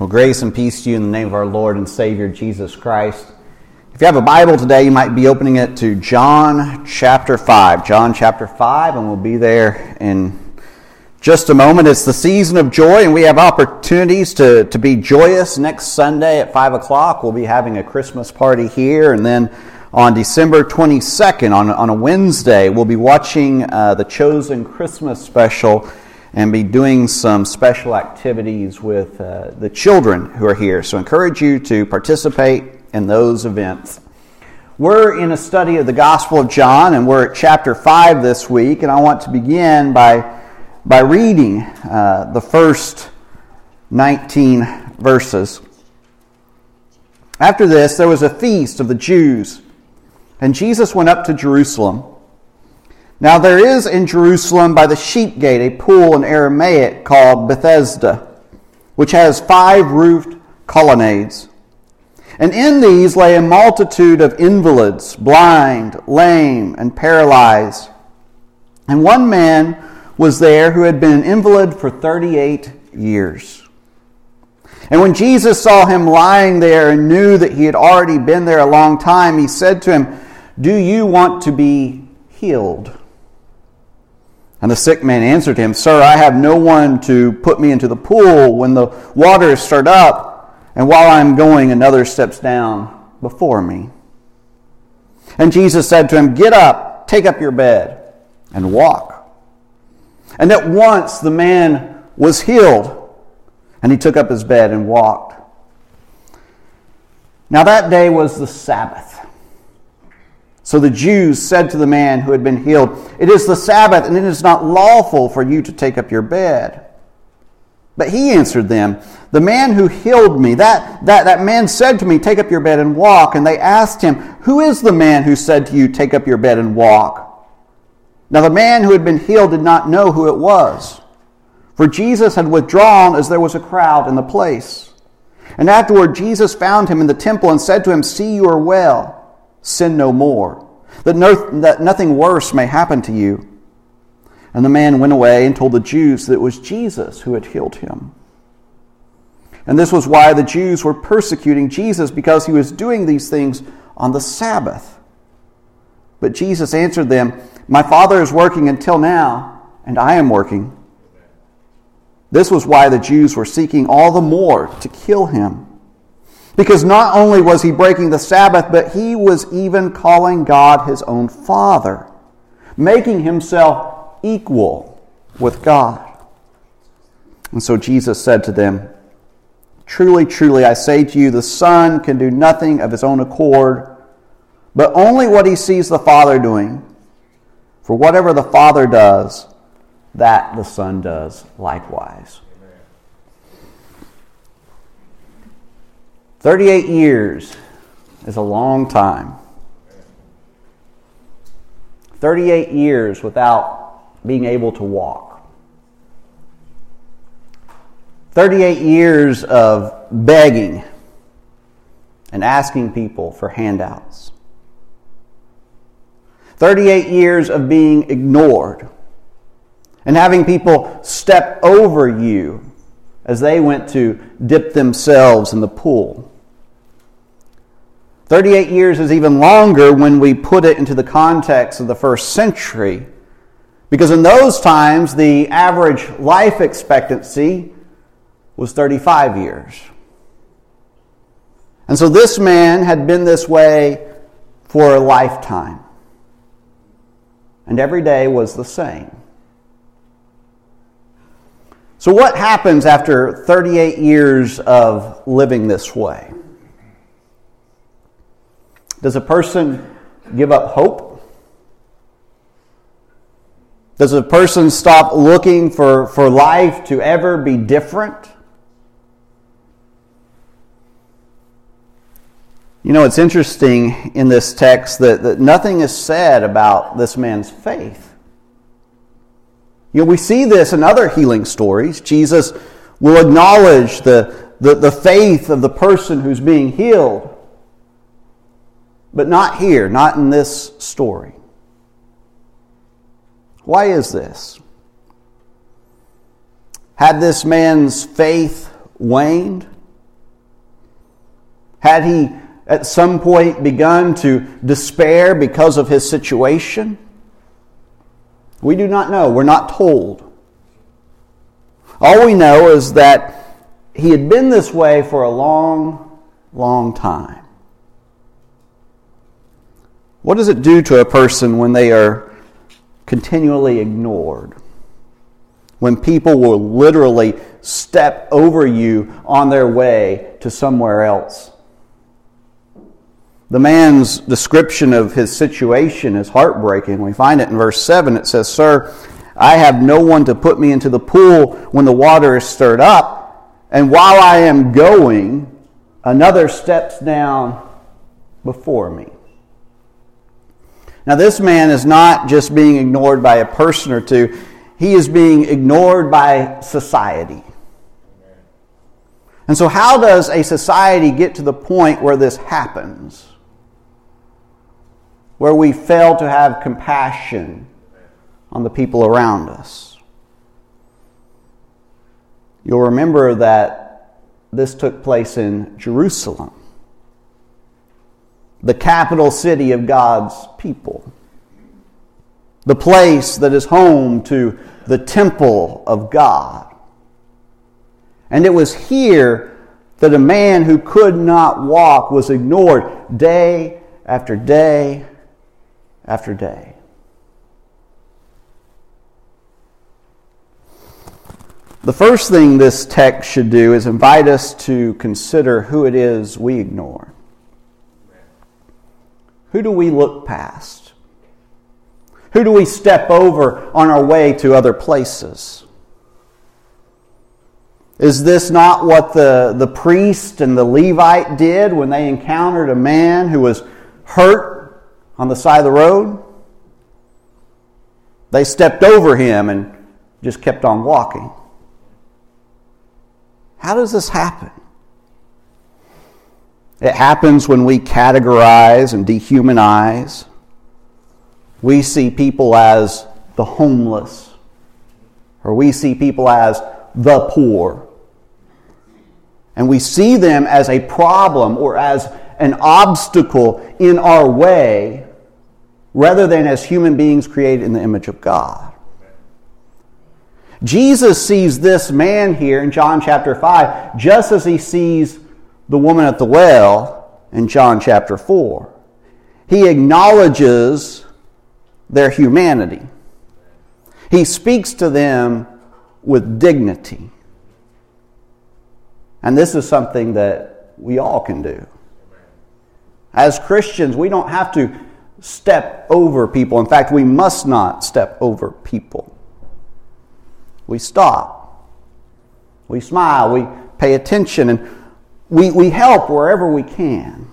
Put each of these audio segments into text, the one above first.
Well, grace and peace to you in the name of our Lord and Savior Jesus Christ. If you have a Bible today, you might be opening it to John chapter 5. John chapter 5, and we'll be there in just a moment. It's the season of joy, and we have opportunities to, to be joyous. Next Sunday at 5 o'clock, we'll be having a Christmas party here, and then on December 22nd, on, on a Wednesday, we'll be watching uh, the Chosen Christmas special and be doing some special activities with uh, the children who are here. So, I encourage you to participate in those events. We're in a study of the Gospel of John, and we're at chapter 5 this week, and I want to begin by, by reading uh, the first 19 verses. After this, there was a feast of the Jews, and Jesus went up to Jerusalem. Now there is in Jerusalem by the sheep gate a pool in Aramaic called Bethesda, which has five roofed colonnades. And in these lay a multitude of invalids, blind, lame, and paralyzed. And one man was there who had been an invalid for 38 years. And when Jesus saw him lying there and knew that he had already been there a long time, he said to him, Do you want to be healed? And the sick man answered him, Sir, I have no one to put me into the pool when the waters start up, and while I am going, another steps down before me. And Jesus said to him, Get up, take up your bed, and walk. And at once the man was healed, and he took up his bed and walked. Now that day was the Sabbath. So the Jews said to the man who had been healed, It is the Sabbath, and it is not lawful for you to take up your bed. But he answered them, The man who healed me, that, that, that man said to me, Take up your bed and walk. And they asked him, Who is the man who said to you, Take up your bed and walk? Now the man who had been healed did not know who it was, for Jesus had withdrawn as there was a crowd in the place. And afterward, Jesus found him in the temple and said to him, See, you are well sin no more, that, no, that nothing worse may happen to you. And the man went away and told the Jews that it was Jesus who had healed him. And this was why the Jews were persecuting Jesus, because he was doing these things on the Sabbath. But Jesus answered them, My Father is working until now, and I am working. This was why the Jews were seeking all the more to kill him. Because not only was he breaking the Sabbath, but he was even calling God his own Father, making himself equal with God. And so Jesus said to them, Truly, truly, I say to you, the Son can do nothing of his own accord, but only what he sees the Father doing. For whatever the Father does, that the Son does likewise. 38 years is a long time. 38 years without being able to walk. 38 years of begging and asking people for handouts. 38 years of being ignored and having people step over you as they went to dip themselves in the pool. 38 years is even longer when we put it into the context of the first century, because in those times the average life expectancy was 35 years. And so this man had been this way for a lifetime. And every day was the same. So, what happens after 38 years of living this way? Does a person give up hope? Does a person stop looking for, for life to ever be different? You know, it's interesting in this text that, that nothing is said about this man's faith. You know, we see this in other healing stories. Jesus will acknowledge the, the, the faith of the person who's being healed. But not here, not in this story. Why is this? Had this man's faith waned? Had he at some point begun to despair because of his situation? We do not know. We're not told. All we know is that he had been this way for a long, long time. What does it do to a person when they are continually ignored? When people will literally step over you on their way to somewhere else? The man's description of his situation is heartbreaking. We find it in verse 7. It says, Sir, I have no one to put me into the pool when the water is stirred up, and while I am going, another steps down before me. Now, this man is not just being ignored by a person or two, he is being ignored by society. And so, how does a society get to the point where this happens? Where we fail to have compassion on the people around us. You'll remember that this took place in Jerusalem, the capital city of God's people, the place that is home to the temple of God. And it was here that a man who could not walk was ignored day after day after day. The first thing this text should do is invite us to consider who it is we ignore. Who do we look past? Who do we step over on our way to other places? Is this not what the, the priest and the Levite did when they encountered a man who was hurt on the side of the road. They stepped over him and just kept on walking. How does this happen? It happens when we categorize and dehumanize. We see people as the homeless, or we see people as the poor. And we see them as a problem or as an obstacle in our way rather than as human beings created in the image of God. Jesus sees this man here in John chapter 5 just as he sees the woman at the well in John chapter 4. He acknowledges their humanity. He speaks to them with dignity. And this is something that we all can do. As Christians, we don't have to step over people. In fact, we must not step over people. We stop. We smile. We pay attention. And we, we help wherever we can.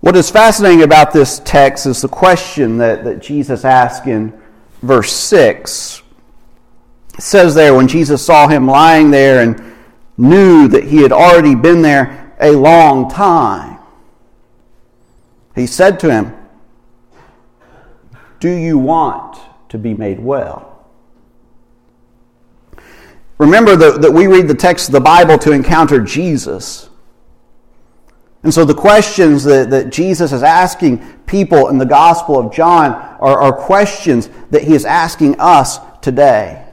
What is fascinating about this text is the question that, that Jesus asked in verse 6. It says there, when Jesus saw him lying there and knew that he had already been there a long time, he said to him, Do you want to be made well? Remember that, we read the text of the Bible to encounter Jesus. And so the questions that, that Jesus is asking people in the Gospel of John are, are questions that he is asking us today.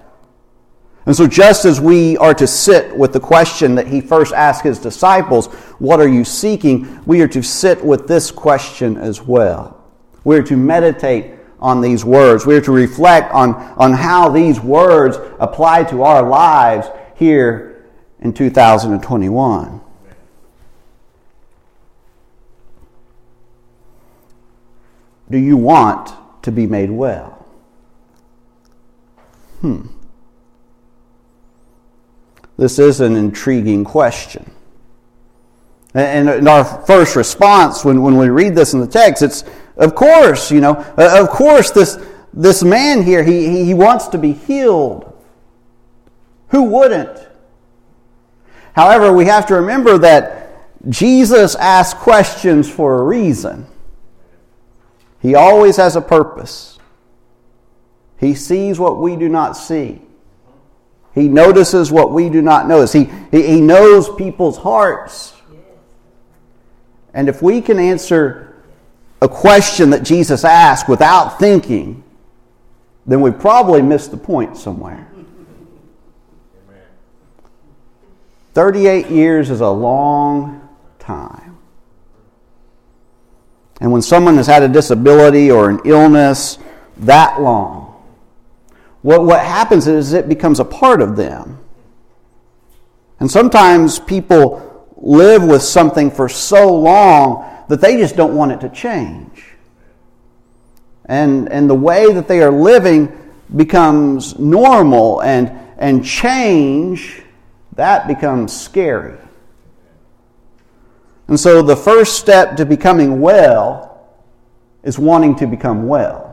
And so, just as we are to sit with the question that he first asked his disciples, What are you seeking? we are to sit with this question as well. We are to meditate on these words. We are to reflect on, on how these words apply to our lives here in 2021. Do you want to be made well? Hmm. This is an intriguing question. And in our first response when, when we read this in the text, it's, of course, you know, of course, this, this man here, he, he wants to be healed. Who wouldn't? However, we have to remember that Jesus asks questions for a reason. He always has a purpose. He sees what we do not see. He notices what we do not notice. He, he knows people's hearts. And if we can answer a question that Jesus asked without thinking, then we probably missed the point somewhere. 38 years is a long time. And when someone has had a disability or an illness that long, what, what happens is it becomes a part of them. And sometimes people live with something for so long that they just don't want it to change. And, and the way that they are living becomes normal, and, and change, that becomes scary. And so the first step to becoming well is wanting to become well.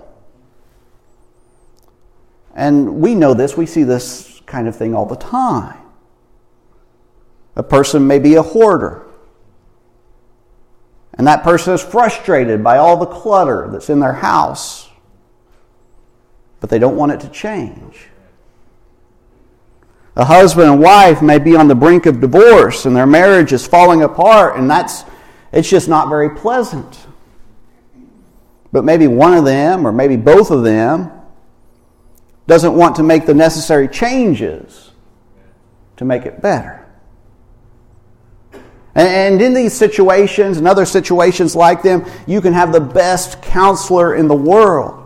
And we know this, we see this kind of thing all the time. A person may be a hoarder. And that person is frustrated by all the clutter that's in their house. But they don't want it to change. A husband and wife may be on the brink of divorce and their marriage is falling apart and that's it's just not very pleasant. But maybe one of them or maybe both of them doesn't want to make the necessary changes to make it better. And in these situations and other situations like them, you can have the best counselor in the world.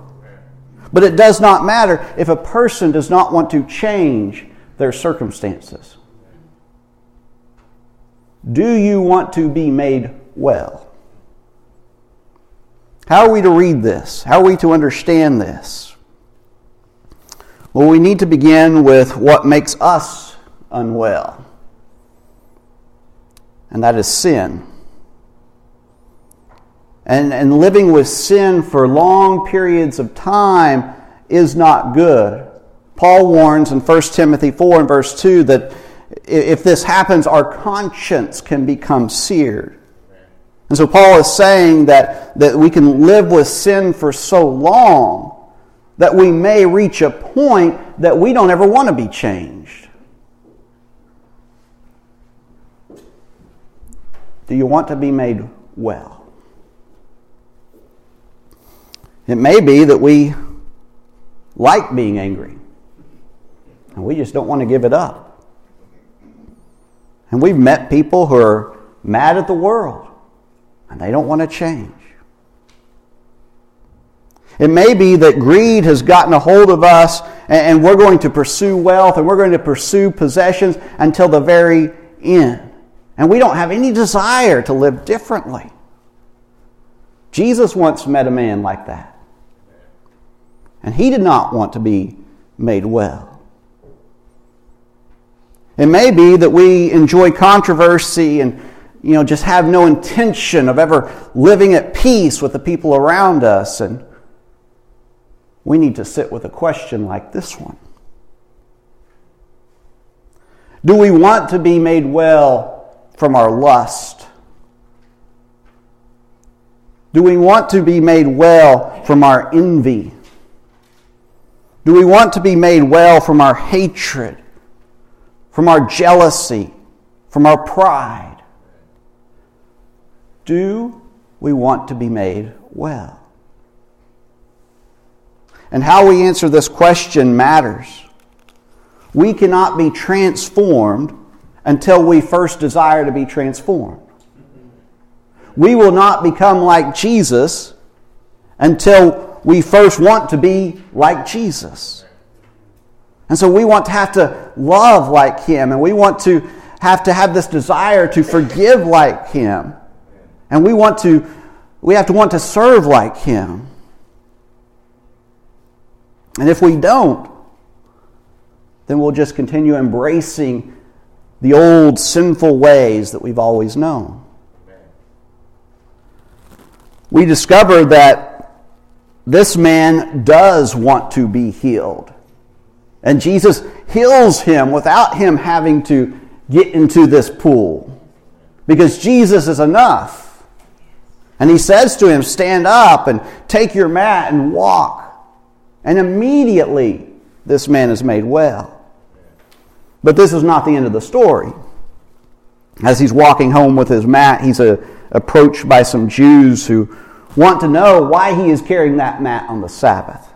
But it does not matter if a person does not want to change their circumstances. Do you want to be made well? How are we to read this? How are we to understand this? Well, we need to begin with what makes us unwell, and that is sin. And, and living with sin for long periods of time is not good. Paul warns in 1 Timothy 4 and verse 2 that if this happens, our conscience can become seared. And so Paul is saying that, that we can live with sin for so long that we may reach a point that we don't ever want to be changed. Do you want to be made well? It may be that we like being angry, and we just don't want to give it up. And we've met people who are mad at the world, and they don't want to change. It may be that greed has gotten a hold of us and we're going to pursue wealth and we're going to pursue possessions until the very end. And we don't have any desire to live differently. Jesus once met a man like that. And he did not want to be made well. It may be that we enjoy controversy and you know just have no intention of ever living at peace with the people around us and we need to sit with a question like this one Do we want to be made well from our lust? Do we want to be made well from our envy? Do we want to be made well from our hatred, from our jealousy, from our pride? Do we want to be made well? And how we answer this question matters. We cannot be transformed until we first desire to be transformed. We will not become like Jesus until we first want to be like Jesus. And so we want to have to love like Him, and we want to have to have this desire to forgive like Him. And we want to, we have to want to serve like Him. And if we don't, then we'll just continue embracing the old sinful ways that we've always known. We discover that this man does want to be healed. And Jesus heals him without him having to get into this pool. Because Jesus is enough. And he says to him, Stand up and take your mat and walk. And immediately this man is made well. But this is not the end of the story. As he's walking home with his mat, he's a, uh, approached by some Jews who want to know why he is carrying that mat on the Sabbath.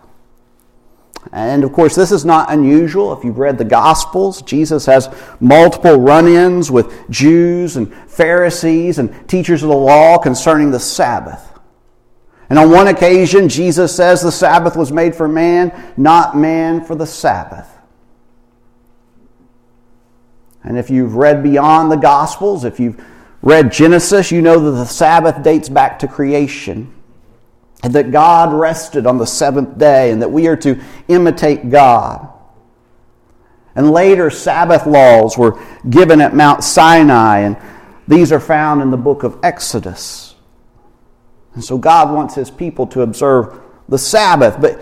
And of course, this is not unusual. If you've read the Gospels, Jesus has multiple run ins with Jews and Pharisees and teachers of the law concerning the Sabbath. And on one occasion, Jesus says the Sabbath was made for man, not man for the Sabbath. And if you've read beyond the Gospels, if you've read Genesis, you know that the Sabbath dates back to creation. And that God rested on the seventh day, and that we are to imitate God. And later, Sabbath laws were given at Mount Sinai, and these are found in the book of Exodus. And so God wants his people to observe the Sabbath. But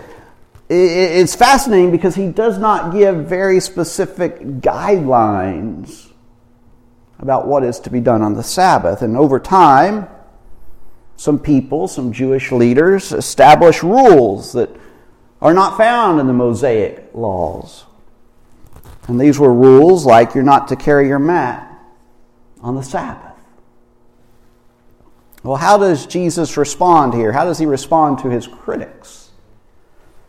it's fascinating because he does not give very specific guidelines about what is to be done on the Sabbath. And over time, some people, some Jewish leaders, establish rules that are not found in the Mosaic laws. And these were rules like you're not to carry your mat on the Sabbath. Well, how does Jesus respond here? How does he respond to his critics?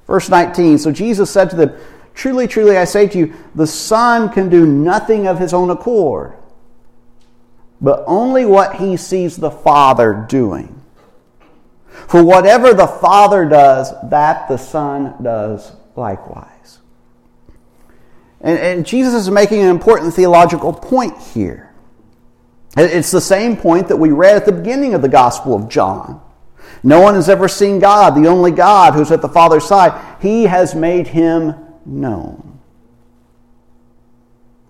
Verse 19 So Jesus said to them, Truly, truly, I say to you, the Son can do nothing of his own accord, but only what he sees the Father doing. For whatever the Father does, that the Son does likewise. And, and, Jesus is making an important theological point here. It's the same point that we read at the beginning of the Gospel of John. No one has ever seen God, the only God who's at the Father's side. He has made him known.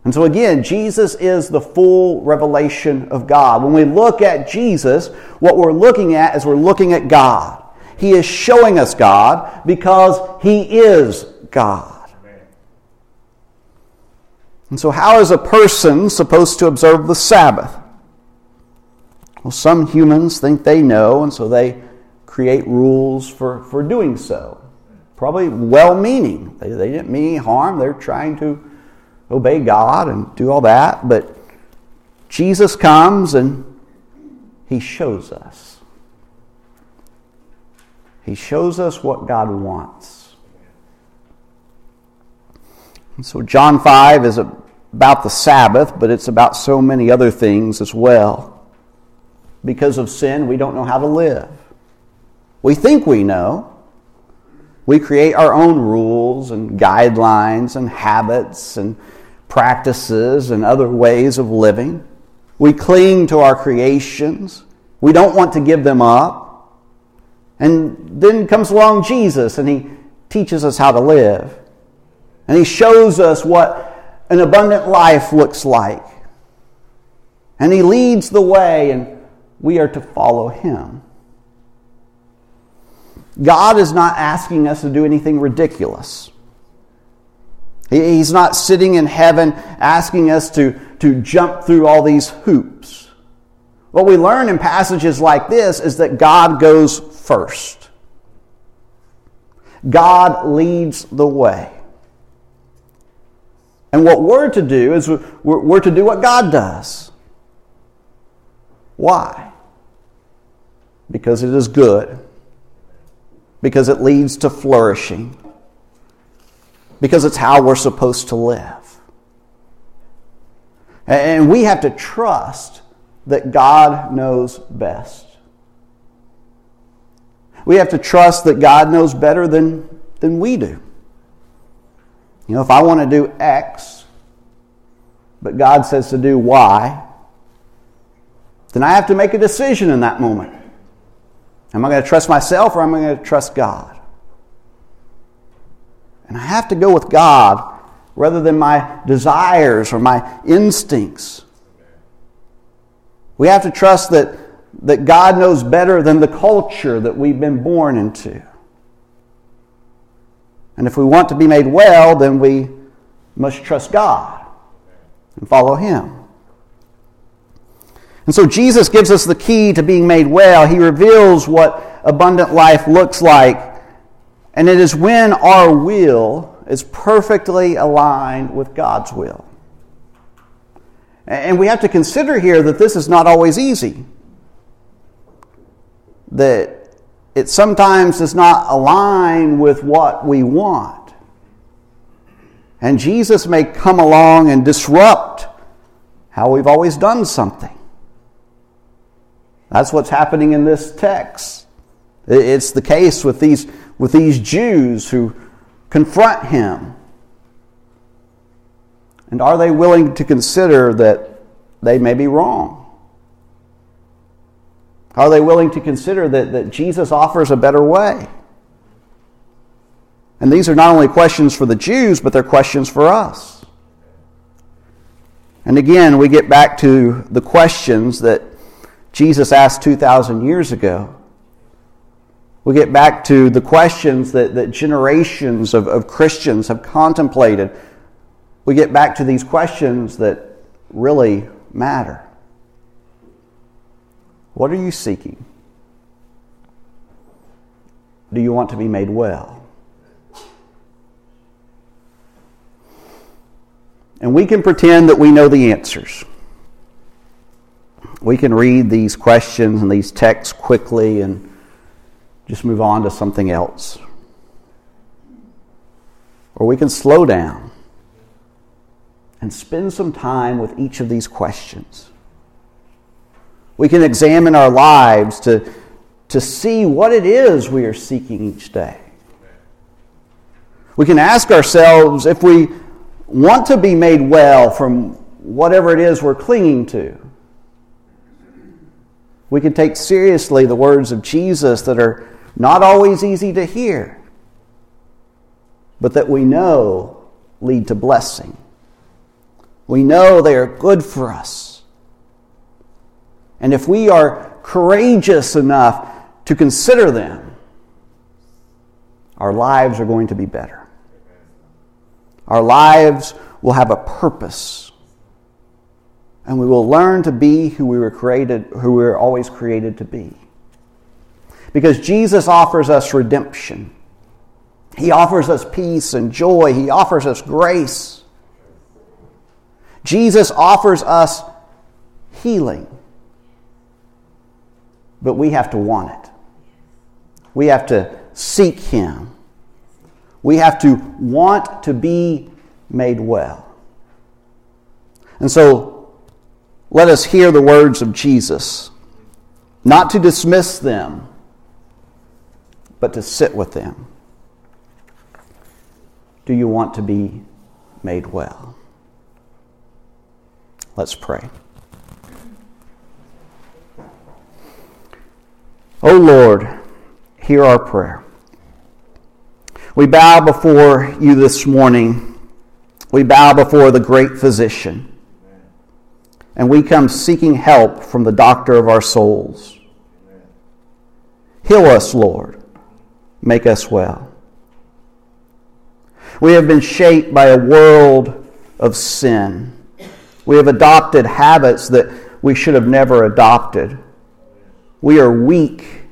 And so, again, Jesus is the full revelation of God. When we look at Jesus, what we're looking at is we're looking at God. He is showing us God because He is God. And so, how is a person supposed to observe the Sabbath? Well, some humans think they know, and so they create rules for, for doing so. Probably well meaning. They, they didn't mean any harm, they're trying to obey God and do all that, but Jesus comes and he shows us. He shows us what God wants. And so John 5 is about the Sabbath, but it's about so many other things as well. Because of sin, we don't know how to live. We think we know, we create our own rules and guidelines and habits and practices and other ways of living. We cling to our creations. We don't want to give them up. And then comes along Jesus and he teaches us how to live. And he shows us what an abundant life looks like. And he leads the way and we are to follow him. God is not asking us to do anything ridiculous. He's not sitting in heaven asking us to, to jump through all these hoops. What we learn in passages like this is that God goes first. God leads the way. And what we're to do is we're, we're to do what God does. Why? Because it is good because it leads to flourishing, because it's how we're supposed to live. And we have to trust that God knows best. We have to trust that God knows better than, than we do. You know, if I want to do X, but God says to do Y, then I have to make a decision in that moment. Am I going to trust myself or am I going to trust God? And I have to go with God rather than my desires or my instincts. We have to trust that, that God knows better than the culture that we've been born into. And if we want to be made well, then we must trust God and follow Him. And so Jesus gives us the key to being made well. He reveals what abundant life looks like. And it is when our will is perfectly aligned with God's will. And we have to consider here that this is not always easy. That it sometimes does not align with what we want. And Jesus may come along and disrupt how we've always done something. That's what's happening in this text. It's the case with these, with these Jews who confront him and are they willing to consider that they may be wrong? Are they willing to consider that, that Jesus offers a better way? And these are not only questions for the Jews, but they're questions for us. And again, we get back to the questions that Jesus asked 2,000 years ago. We get back to the questions that, that generations of, of Christians have contemplated we get back to these questions that really matter. What are you seeking? Do you want to be made well? And we can pretend that we know the answers. We can read these questions and these texts quickly and just move on to something else. Or we can slow down and spend some time with each of these questions. We can examine our lives to, to see what it is we are seeking each day. We can ask ourselves if we want to be made well from whatever it is we're clinging to. We can take seriously the words of Jesus that are not always easy to hear, but that we know lead to blessing. We know they are good for us. And if we are courageous enough to consider them, our lives are going to be better. Our lives will have a purpose. And we will learn to be who we were created, who we were always created to be. Because Jesus offers us redemption. He offers us peace and joy. He offers us grace. Jesus offers us healing. But we have to want it. We have to seek Him. We have to want to be made well. And so let us hear the words of Jesus, not to dismiss them, but to sit with them. Do you want to be made well? Let's pray. O Lord, hear our prayer. We bow before you this morning. We bow before the great physician. And we come seeking help from the doctor of our souls. Heal us, Lord. Make us well. We have been shaped by a world of sin we have adopted habits that we should have never adopted. We are weak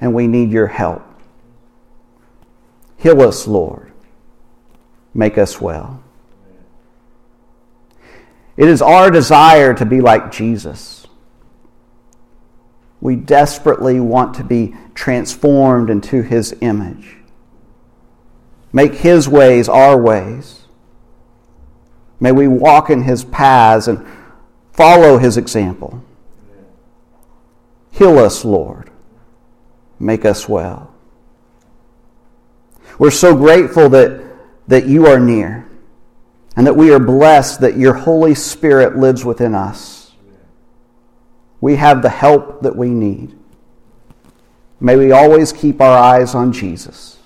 and we need your help. Heal us, Lord. Make us well. It is our desire to be like Jesus. We desperately want to be transformed into his image. Make his ways our ways. May we walk in his paths and follow his example. Heal us, Lord. Make us well. We're so grateful that, that you are near and that we are blessed that your Holy Spirit lives within us. We have the help that we need. May we always keep our eyes on Jesus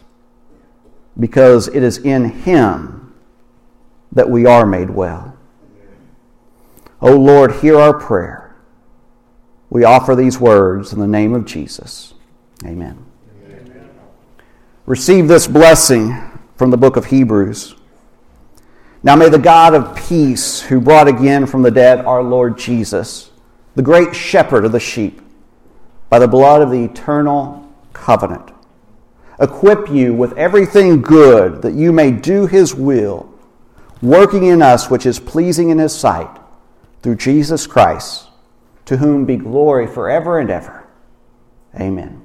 because it is in him that we are made well. O oh Lord, hear our prayer. We offer these words in the name of Jesus. Amen. Amen. Receive this blessing from the book of Hebrews. Now may the God of peace, who brought again from the dead our Lord Jesus, the great shepherd of the sheep, by the blood of the eternal covenant, equip you with everything good that you may do his will working in us which is pleasing in his sight, through Jesus Christ, to whom be glory forever and ever. Amen.